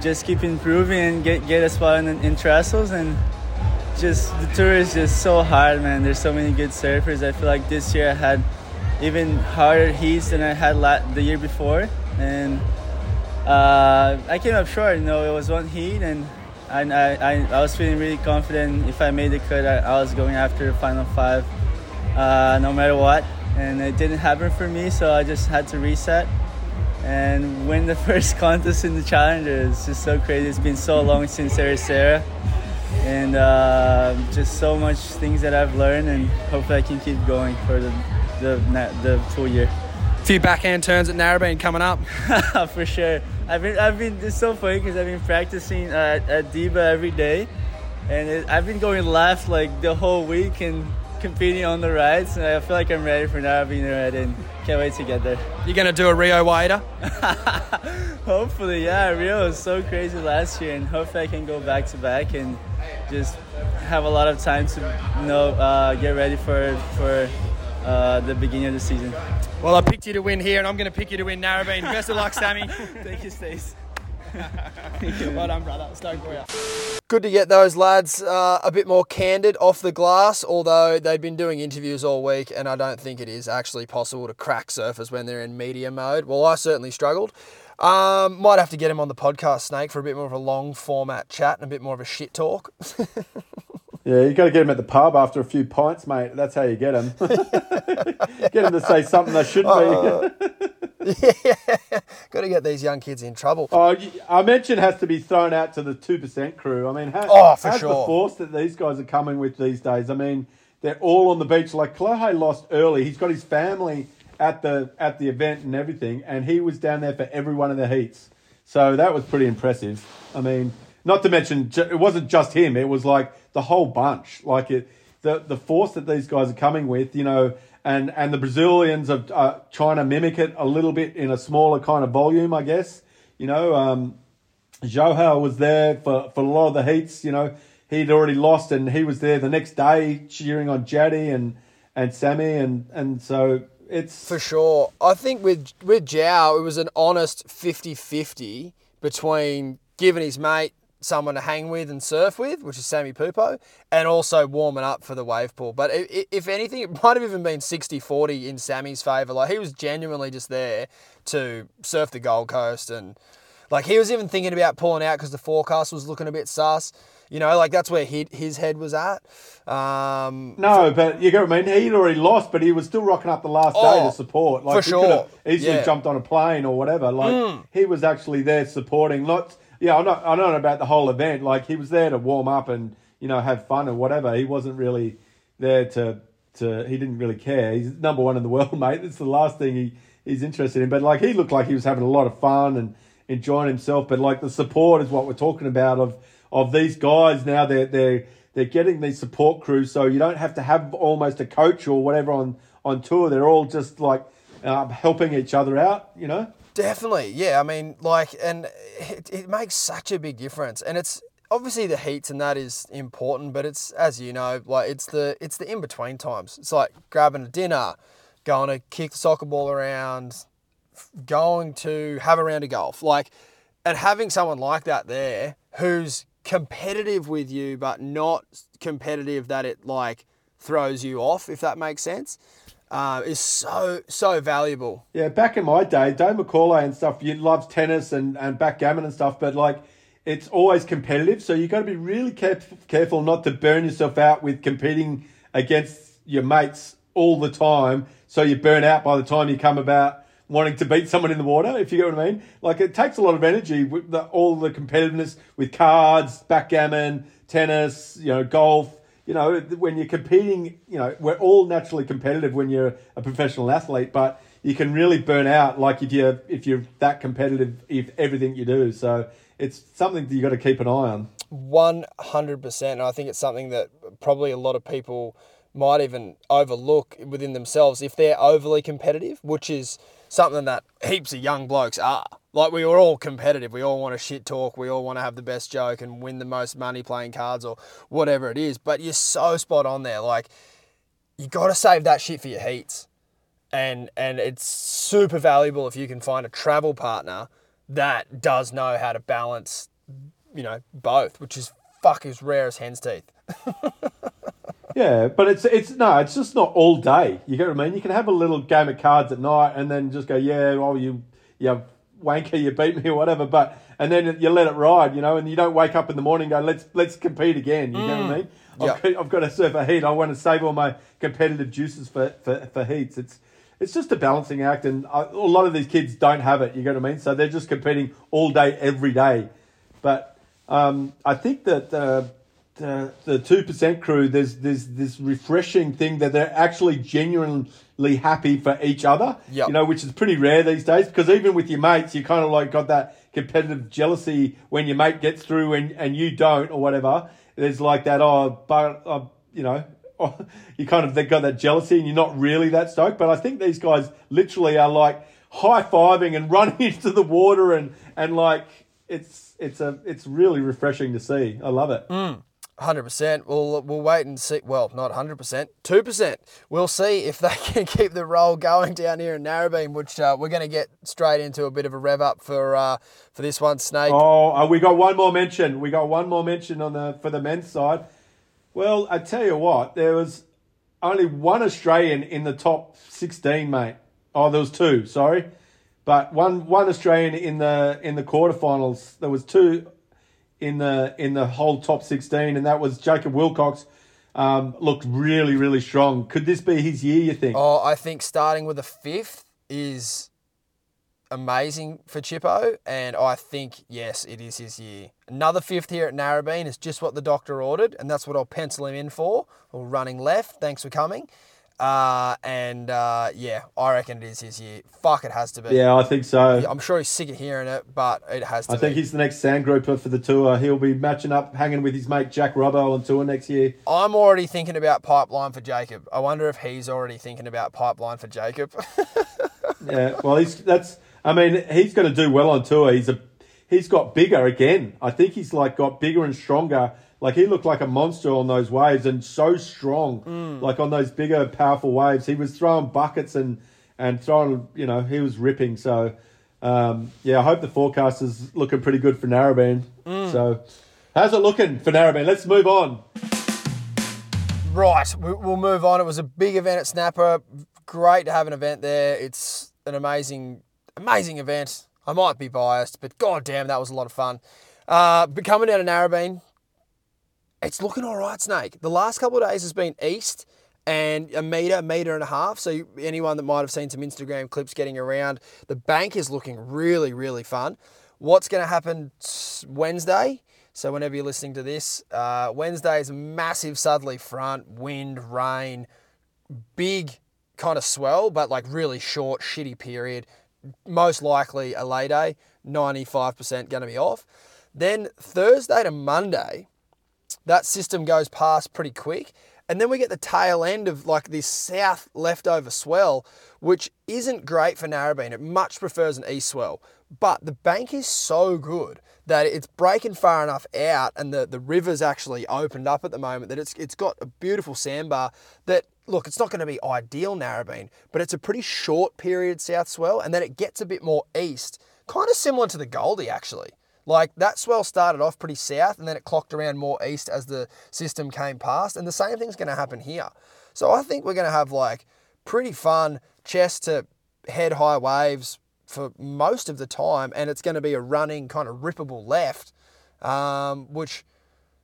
just keep improving and get get a spot in, in trestles and just the tour is just so hard, man. There's so many good surfers. I feel like this year I had even harder heats than I had la- the year before, and uh, I came up short. You know, it was one heat, and I, I, I was feeling really confident. If I made the cut, I, I was going after the final five, uh, no matter what. And it didn't happen for me, so I just had to reset and win the first contest in the Challenger. It's just so crazy. It's been so long since Ericeira, and uh, just so much things that I've learned, and hopefully I can keep going for the the, the full year. A few backhand turns at Narrabeen coming up. for sure. I've been I've been it's so funny because I've been practicing uh, at Diba every day, and it, I've been going left like the whole week and competing on the rides. And I feel like I'm ready for now being ready and can't wait to get there. You're gonna do a Rio Waida? hopefully, yeah. Rio was so crazy last year, and hopefully I can go back to back and just have a lot of time to you know uh, get ready for for uh, the beginning of the season. Well, I picked you to win here, and I'm going to pick you to win Narrabeen. Best of luck, Sammy. Thank you, Stace. well done, brother. Stoked for you. Good to get those lads uh, a bit more candid off the glass, although they've been doing interviews all week, and I don't think it is actually possible to crack surfers when they're in media mode. Well, I certainly struggled. Um, might have to get him on the podcast, Snake, for a bit more of a long format chat and a bit more of a shit talk. Yeah, you got to get them at the pub after a few pints, mate. That's how you get them. get them to say something they shouldn't uh, be. yeah, got to get these young kids in trouble. Oh, I mentioned has to be thrown out to the two percent crew. I mean, how, oh, for how's sure. the force that these guys are coming with these days? I mean, they're all on the beach. Like Kolohe lost early. He's got his family at the at the event and everything, and he was down there for every one of the heats. So that was pretty impressive. I mean, not to mention, it wasn't just him. It was like the whole bunch. Like it, the the force that these guys are coming with, you know, and and the Brazilians are uh, trying to mimic it a little bit in a smaller kind of volume, I guess. You know, um, Joao was there for, for a lot of the heats. You know, he'd already lost, and he was there the next day cheering on Jaddy and and Sammy, and and so it's for sure. I think with with Joao, it was an honest 50-50 between giving his mate someone to hang with and surf with, which is Sammy Pupo, and also warming up for the wave pool. But if anything, it might have even been 60 40 in Sammy's favour. Like, he was genuinely just there to surf the Gold Coast. And, like, he was even thinking about pulling out because the forecast was looking a bit sus. You know, like that's where he, his head was at. Um, no, but you get what I mean. He'd already lost, but he was still rocking up the last oh, day to support. Like for sure, easily yeah. jumped on a plane or whatever. Like mm. he was actually there supporting. Not yeah, I know, I know about the whole event. Like he was there to warm up and you know, have fun or whatever. He wasn't really there to to. He didn't really care. He's number one in the world, mate. That's the last thing he he's interested in. But like he looked like he was having a lot of fun and enjoying himself. But like the support is what we're talking about of of these guys now. They're they're they're getting these support crews, so you don't have to have almost a coach or whatever on on tour. They're all just like uh, helping each other out. You know. Definitely, yeah. I mean, like, and it, it makes such a big difference, and it's obviously the heats and that is important, but it's as you know, like it's the it's the in between times. It's like grabbing a dinner, going to kick the soccer ball around, going to have a round of golf, like, and having someone like that there who's competitive with you, but not competitive that it like throws you off, if that makes sense uh, is so so valuable. Yeah, back in my day, Dave Macaulay and stuff, you loves tennis and, and backgammon and stuff, but like it's always competitive, so you got to be really careful, careful not to burn yourself out with competing against your mates all the time. So you burn out by the time you come about wanting to beat someone in the water, if you get what I mean. Like it takes a lot of energy with the, all the competitiveness with cards, backgammon, tennis, you know, golf you know, when you're competing, you know, we're all naturally competitive when you're a professional athlete, but you can really burn out like if you're if you're that competitive if everything you do. So it's something that you got to keep an eye on. One hundred percent. And I think it's something that probably a lot of people might even overlook within themselves if they're overly competitive, which is something that heaps of young blokes are. Like we are all competitive. We all want to shit talk. We all want to have the best joke and win the most money playing cards or whatever it is. But you're so spot on there. Like you got to save that shit for your heats, and and it's super valuable if you can find a travel partner that does know how to balance, you know, both, which is fuck as rare as hen's teeth. Yeah, but it's it's no, it's just not all day. You get what I mean? You can have a little game of cards at night and then just go, yeah, well, you, you wanker, you beat me or whatever. But and then you let it ride, you know, and you don't wake up in the morning and go, let's let's compete again. You mm. get what I mean? Yep. I've, got, I've got to surf a heat. I want to save all my competitive juices for, for, for heats. It's it's just a balancing act, and a lot of these kids don't have it. You get what I mean? So they're just competing all day, every day. But um, I think that uh, the the two percent crew, there's there's this refreshing thing that they're actually genuinely happy for each other. Yep. You know, which is pretty rare these days because even with your mates, you kind of like got that competitive jealousy when your mate gets through and, and you don't or whatever. There's like that, oh, but uh, you know, you kind of they got that jealousy and you're not really that stoked. But I think these guys literally are like high fiving and running into the water and and like it's it's a it's really refreshing to see. I love it. Mm. Hundred percent. We'll we'll wait and see. Well, not hundred percent. Two percent. We'll see if they can keep the roll going down here in Narrabeen, which uh, we're going to get straight into a bit of a rev up for uh, for this one, Snake. Oh, uh, we got one more mention. We got one more mention on the for the men's side. Well, I tell you what, there was only one Australian in the top sixteen, mate. Oh, there was two. Sorry, but one one Australian in the in the quarterfinals. There was two in the in the whole top 16, and that was Jacob Willcox. Um, looked really, really strong. Could this be his year? You think? Oh, I think starting with a fifth is amazing for Chippo, and I think yes, it is his year. Another fifth here at Narrabeen is just what the doctor ordered, and that's what I'll pencil him in for. Or running left. Thanks for coming. Uh, and uh, yeah, I reckon it is his year. Fuck, it has to be. Yeah, I think so. I'm sure he's sick of hearing it, but it has to. I be. think he's the next sand grouper for the tour. He'll be matching up, hanging with his mate Jack Robbo on tour next year. I'm already thinking about pipeline for Jacob. I wonder if he's already thinking about pipeline for Jacob. yeah, well, he's that's. I mean, he's going to do well on tour. He's a he's got bigger again. I think he's like got bigger and stronger like he looked like a monster on those waves and so strong, mm. like on those bigger, powerful waves. He was throwing buckets and and throwing, you know, he was ripping. So um, yeah, I hope the forecast is looking pretty good for Narrabeen. Mm. So how's it looking for Narrabeen? Let's move on. Right, we'll move on. It was a big event at Snapper. Great to have an event there. It's an amazing, amazing event. I might be biased, but god damn, that was a lot of fun. Uh, but coming down to Narrabeen, it's looking all right, Snake. The last couple of days has been east and a meter, meter and a half. So anyone that might have seen some Instagram clips getting around, the bank is looking really, really fun. What's going to happen Wednesday? So whenever you're listening to this, uh, Wednesday is massive southerly front, wind, rain, big kind of swell, but like really short, shitty period. Most likely a lay day, 95% going to be off. Then Thursday to Monday, that system goes past pretty quick. And then we get the tail end of like this south leftover swell, which isn't great for Narrabeen. It much prefers an east swell. But the bank is so good that it's breaking far enough out and the, the river's actually opened up at the moment that it's it's got a beautiful sandbar that look, it's not going to be ideal Narrabeen, but it's a pretty short period south swell, and then it gets a bit more east, kind of similar to the Goldie actually. Like that swell started off pretty south and then it clocked around more east as the system came past. And the same thing's going to happen here. So I think we're going to have like pretty fun chest to head high waves for most of the time. And it's going to be a running kind of rippable left, um, which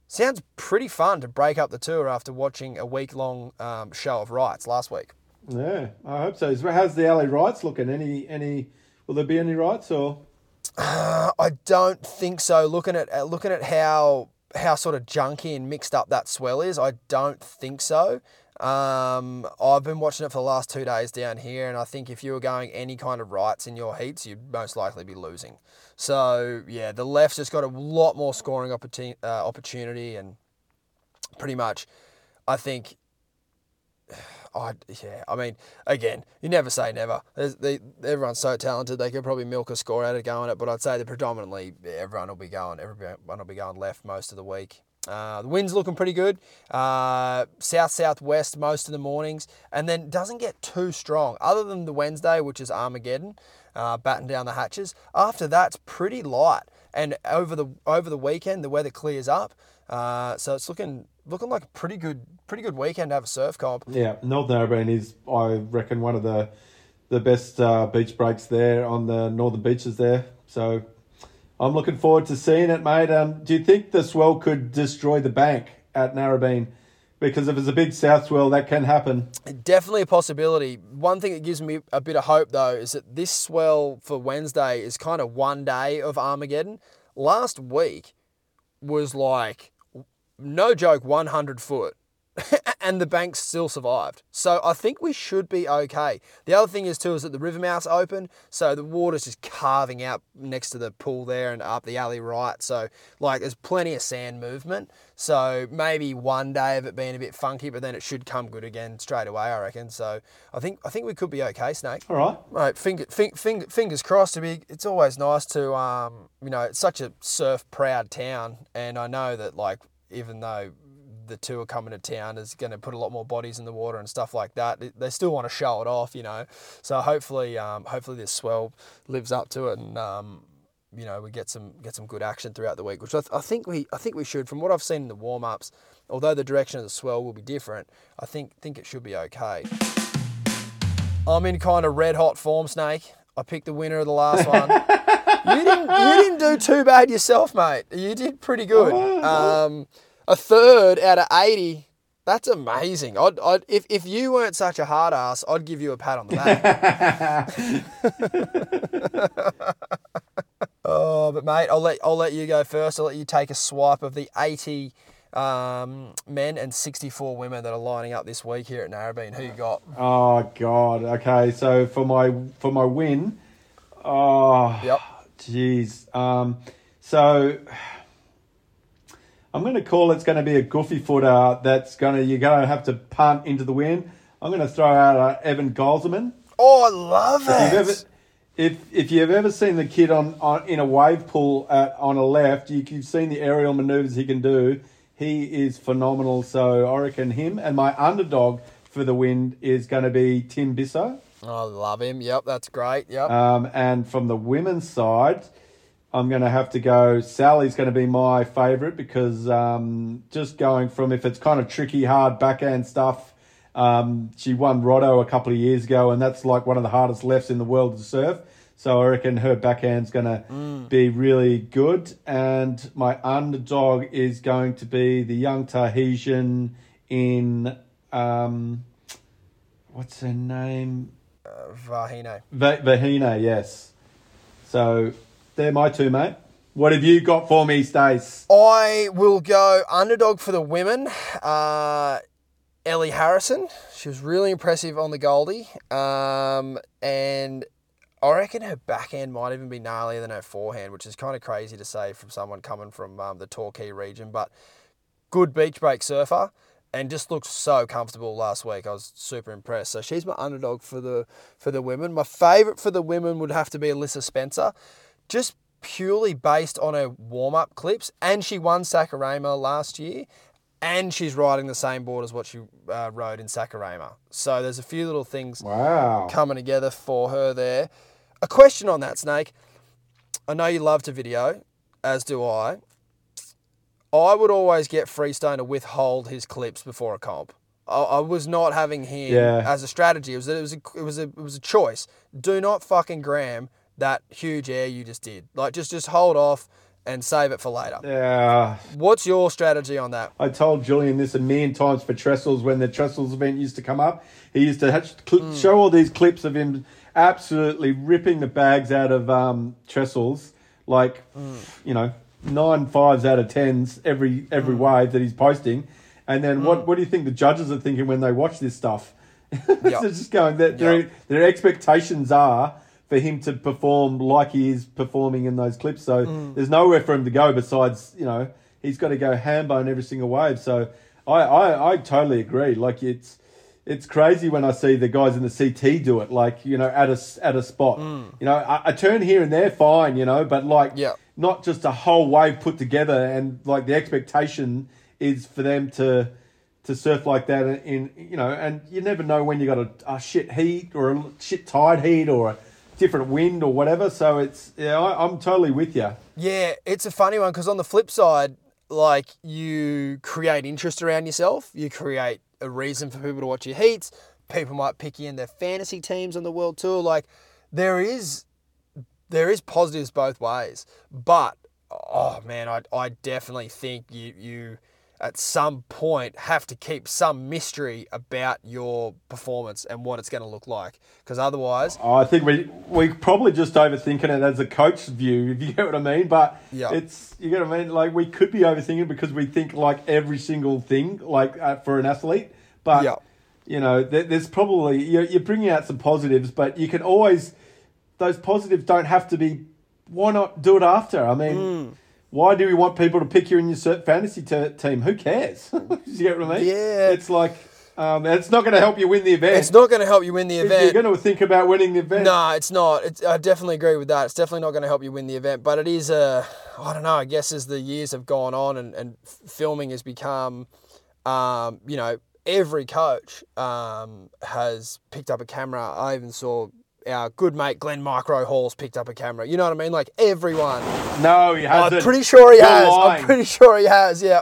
sounds pretty fun to break up the tour after watching a week long um, show of rights last week. Yeah, I hope so. How's the alley rights looking? Any, any, will there be any rights or? I don't think so. Looking at uh, looking at how how sort of junky and mixed up that swell is, I don't think so. Um, I've been watching it for the last two days down here, and I think if you were going any kind of rights in your heats, you'd most likely be losing. So yeah, the left's just got a lot more scoring opportunity, uh, opportunity and pretty much, I think I yeah, I mean, again, you never say never. They, everyone's so talented; they could probably milk a score out of going it. But I'd say that predominantly everyone will be going. Everyone will be going left most of the week. Uh, the wind's looking pretty good. Uh, south southwest most of the mornings, and then doesn't get too strong. Other than the Wednesday, which is Armageddon, uh, batten down the hatches. After that's pretty light, and over the over the weekend the weather clears up. Uh, so it's looking looking like a pretty good pretty good weekend to have a surf comp. Yeah, Northern Narrabeen is I reckon one of the the best uh, beach breaks there on the northern beaches there. So I'm looking forward to seeing it, mate. Um, do you think the swell could destroy the bank at Narrabeen? Because if it's a big south swell, that can happen. Definitely a possibility. One thing that gives me a bit of hope, though, is that this swell for Wednesday is kind of one day of Armageddon. Last week was like no joke, 100 foot. and the bank still survived. So I think we should be okay. The other thing is too is that the river mouth's open, so the water's just carving out next to the pool there and up the alley right. So like there's plenty of sand movement. So maybe one day of it being a bit funky, but then it should come good again straight away. I reckon. So I think I think we could be okay, Snake. All right. Right. Finger, finger, fingers crossed. To be, it's always nice to um, you know, it's such a surf proud town, and I know that like even though the two are coming to town is going to put a lot more bodies in the water and stuff like that. They still want to show it off, you know. So hopefully, um, hopefully this swell lives up to it, and um, you know we get some get some good action throughout the week, which I, th- I think we I think we should. From what I've seen in the warm ups, although the direction of the swell will be different, I think think it should be okay. I'm in kind of red hot form, Snake. I picked the winner of the last one. You didn't you didn't do too bad yourself, mate. You did pretty good. Um, a third out of 80. That's amazing. I'd, I'd, if, if you weren't such a hard ass, I'd give you a pat on the back. oh, but mate, I'll let I'll let you go first. I'll let you take a swipe of the 80 um, men and 64 women that are lining up this week here at Narrabeen. Who you got? Oh God. Okay, so for my for my win, oh, yep. Jeez. Um, so I'm going to call it's going to be a goofy footer that's going to, you're going to have to punt into the wind. I'm going to throw out uh, Evan Geiselman. Oh, I love if it. You've ever, if, if you've ever seen the kid on, on in a wave pool at, on a left, you, you've seen the aerial maneuvers he can do. He is phenomenal. So I reckon him and my underdog for the win is going to be Tim Bisso. I love him. Yep, that's great. Yep. Um, and from the women's side, I'm going to have to go. Sally's going to be my favourite because um, just going from if it's kind of tricky, hard backhand stuff. Um, she won Roto a couple of years ago, and that's like one of the hardest lefts in the world to surf. So I reckon her backhand's going to mm. be really good. And my underdog is going to be the young Tahitian in um, what's her name? Uh, Vahine. Va- Vahine, yes. So they're my two, mate. What have you got for me, Stace? I will go underdog for the women. Uh, Ellie Harrison. She was really impressive on the Goldie. Um, and I reckon her backhand might even be gnarlier than her forehand, which is kind of crazy to say from someone coming from um, the Torquay region. But good beach break surfer and just looked so comfortable last week. I was super impressed. So she's my underdog for the for the women. My favourite for the women would have to be Alyssa Spencer, just purely based on her warm up clips. And she won Sakurama last year, and she's riding the same board as what she uh, rode in Sakurama. So there's a few little things Wow. coming together for her there. A question on that, Snake. I know you love to video, as do I. I would always get Freestone to withhold his clips before a comp. I, I was not having him Yeah. as a strategy. It was, a, it was a it was a it was a choice. Do not fucking gram that huge air you just did. Like just just hold off and save it for later. Yeah. What's your strategy on that? I told Julian this a million times for Trestles when the Trestles event used to come up. He used to cl- show all these clips of him absolutely ripping the bags out of um, Trestles, like you know nine fives out of tens every every mm. wave that he's posting. And then what mm. what do you think the judges are thinking when they watch this stuff? They're just going that their Yep. their expectations are for him to perform like he is performing in those clips. So mm. there's nowhere for him to go besides, you know, he's got to go hambo in every single wave. So I, I, I totally agree. Like it's it's crazy when I see the guys in the CT do it, like, you know, at a, at a spot. You know, a, a turn here and there, fine, you know, but like Yep. Not just a whole wave put together and like the expectation is for them to to surf like that in you know and you never know when you got a, a shit heat or a shit tide heat or a different wind or whatever so it's yeah I, i'm totally with you Yeah, it's a funny one because on the flip side, like you create interest around yourself, you create a reason for people to watch your heats. People might pick you in their fantasy teams on the world tour. Like there is, there is positives both ways. But oh man, I I definitely think you you at some point have to keep some mystery about your performance and what it's going to look like because otherwise i think we we probably just overthinking it as a coach's view if you get what i mean but Yeah. it's you get what i mean like we could be overthinking because we think like every single thing like uh, for an athlete but Yeah. you know there, there's probably you're, you're bringing out some positives but you can always those positives don't have to be why not do it after i mean Hmm. why do we want people to pick you in your fantasy te- team who cares you get what i mean Yeah. it's like um, it's not going to help you win the event it's not going to help you win the if event. you're going to think about winning the event No, it's not. It's, I definitely agree with that. It's definitely not going to help you win the event, but it is a. I don't know. I guess as the years have gone on and, and filming has become, um, you know, every coach um, has picked up a camera. I even saw our good mate Glenn Micro Halls picked up a camera. You know what I mean? Like everyone. no he hasn't I'm pretty sure he You're has. lying. I'm pretty sure he has. Yeah.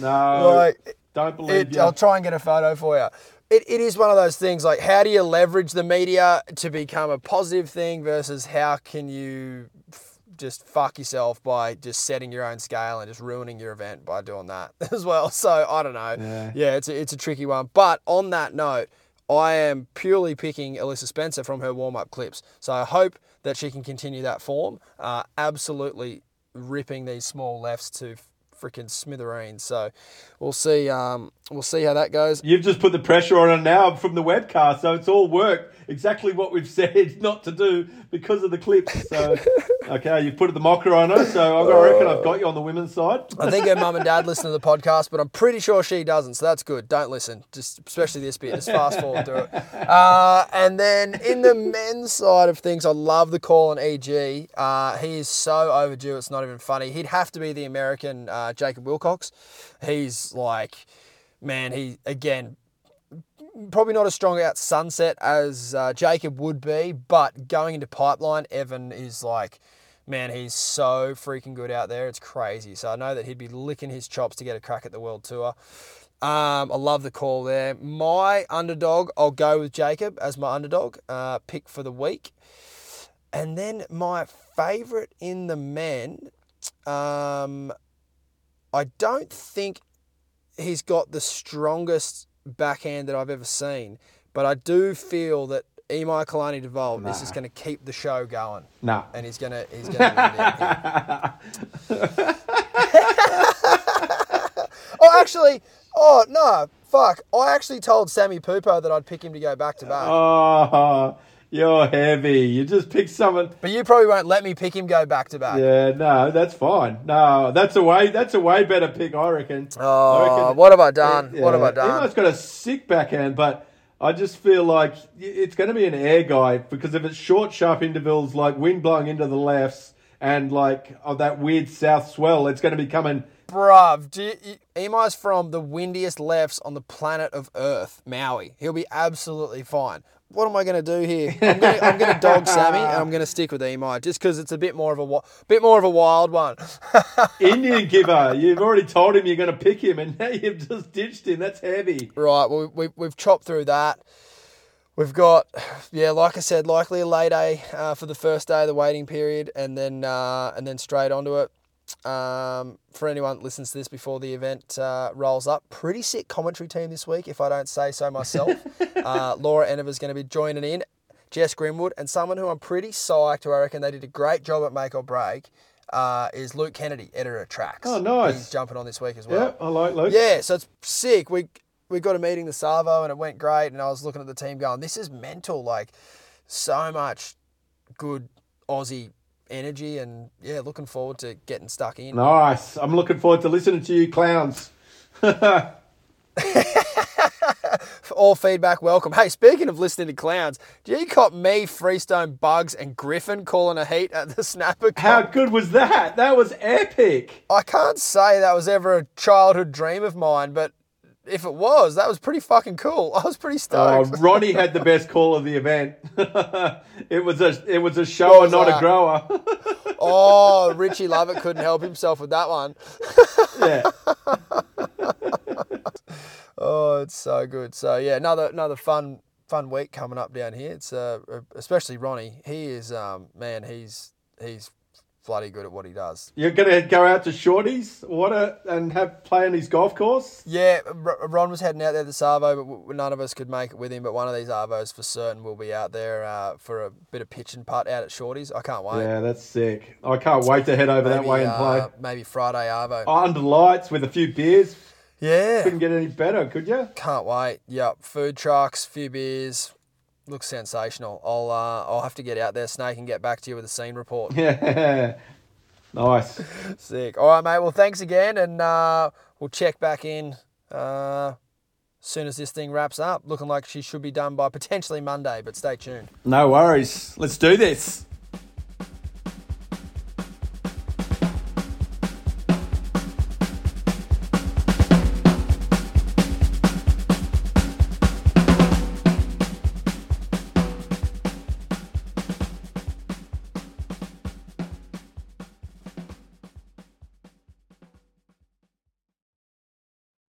no like don't believe it, you I'll try and get a photo for you. It, it is one of those things like how do you leverage the media to become a positive thing versus how can you f- just fuck yourself by just setting your own scale and just ruining your event by doing that as well. So I don't know. Yeah. yeah it's a, it's a tricky one. But on that note, I am purely picking Alyssa Spencer from her warm up clips. So I hope that she can continue that form. Uh, absolutely ripping these small lefts to freaking smithereens. So we'll see. Um, we'll see how that goes. You've just put the pressure on her now from the webcast, so it's all work. Exactly what we've said not to do because of the clips. So, okay, you've put the mocker on her, so I've got to reckon I've got you on the women's side. I think her mum and dad listen to the podcast, but I'm pretty sure she doesn't. So that's good. Don't listen. Just especially this bit. Just fast forward through it. Uh, and then in the men's side of things, I love the call on EG. Uh, he is so overdue. It's not even funny. He'd have to be the American uh, Jacob Willcox. He's like, man, he again probably not as strong out sunset as uh, Jacob would be, but going into pipeline, Evan is like, man, he's so freaking good out there. It's crazy. So I know that he'd be licking his chops to get a crack at the world tour. Um, I love the call there. My underdog, I'll go with Jacob as my underdog uh, pick for the week. And then my favourite in the men, um, I don't think he's got the strongest backhand that I've ever seen, but I do feel that Imaikalani deVault is just going to keep the show going, Nah. and he's going to he's going to. oh, actually, oh no, fuck! I actually told Sammy Pupo that I'd pick him to go back to back. Oh, you're heavy. You just pick someone. But you probably won't let me pick him go back to back. Yeah, no, that's fine. No, that's a way. That's a way better pick, I reckon. Oh, I reckon- what have I done? What have I done? Emo's got a sick backhand, but I just feel like it's going to be an air guy because if it's short, sharp intervals like wind blowing into the lefts and like of that weird south swell, it's going to be coming. Bruv, do you, Imai's from the windiest lefts on the planet of Earth, Maui. He'll be absolutely fine. What am I going to do here? I'm going to I'm going to dog Sammy and I'm going to stick with Emi just because it's a bit more of a bit more of a wild one. Indian giver, you've already told him you're going to pick him, and now you've just ditched him. That's heavy. right, well, we, we've chopped through that. We've got, yeah, like I said, likely a late day uh, for the first day of the waiting period, and then uh, and then straight onto it. Um, for anyone that listens to this before the event uh, rolls up, pretty sick commentary team this week, if I don't say so myself. uh, Laura Enever's going to be joining in, Jess Grimwood, and someone who I'm pretty psyched, who I reckon they did a great job at Make or Break, uh, is Luke Kennedy, editor of Tracks. Oh, nice. He's jumping on this week as well. Yeah, I like Luke. Yeah, so it's sick. We we got a meeting the Savo and it went great. And I was looking at the team going, this is mental. Like so much good Aussie energy, and yeah, looking forward to getting stuck in. Nice. I'm looking forward to listening to you clowns. All feedback welcome. Hey, speaking of listening to clowns, do you cop me, Freestone, Bugs, and Griffin calling a heat at the Snapper? How good was that? That was epic. I can't say that was ever a childhood dream of mine, but if it was, that was pretty fucking cool. I was pretty Oh, stoked. Ronnie had the best call of the event. it was a it was a shower, was not that? a grower. oh, Richie Lovett couldn't help himself with that one. yeah. Oh, it's so good. So yeah, another another fun fun week coming up down here. It's uh, especially Ronnie. He is um man, he's he's bloody good at what he does. You're gonna go out to Shorties, what a, and have play on his golf course. Yeah, Ron was heading out there this Arvo, but none of us could make it with him. But one of these Arvos for certain will be out there uh, for a bit of pitch and putt out at Shorties. I can't wait. Yeah, that's sick. I can't wait to head over that way and play. uh, maybe Friday Arvo. Under lights with a few beers. yeah, Couldn't get any better, could you? can't wait. Yep, food trucks, few beers. Looks sensational. I'll uh, I'll have to get out there, Snake, and get back to you with a scene report. Yeah. Nice. Sick. All right, mate. Well, thanks again, and uh, we'll check back in uh, soon as this thing wraps up. Looking like she should be done by potentially Monday, but stay tuned. No worries. Let's do this.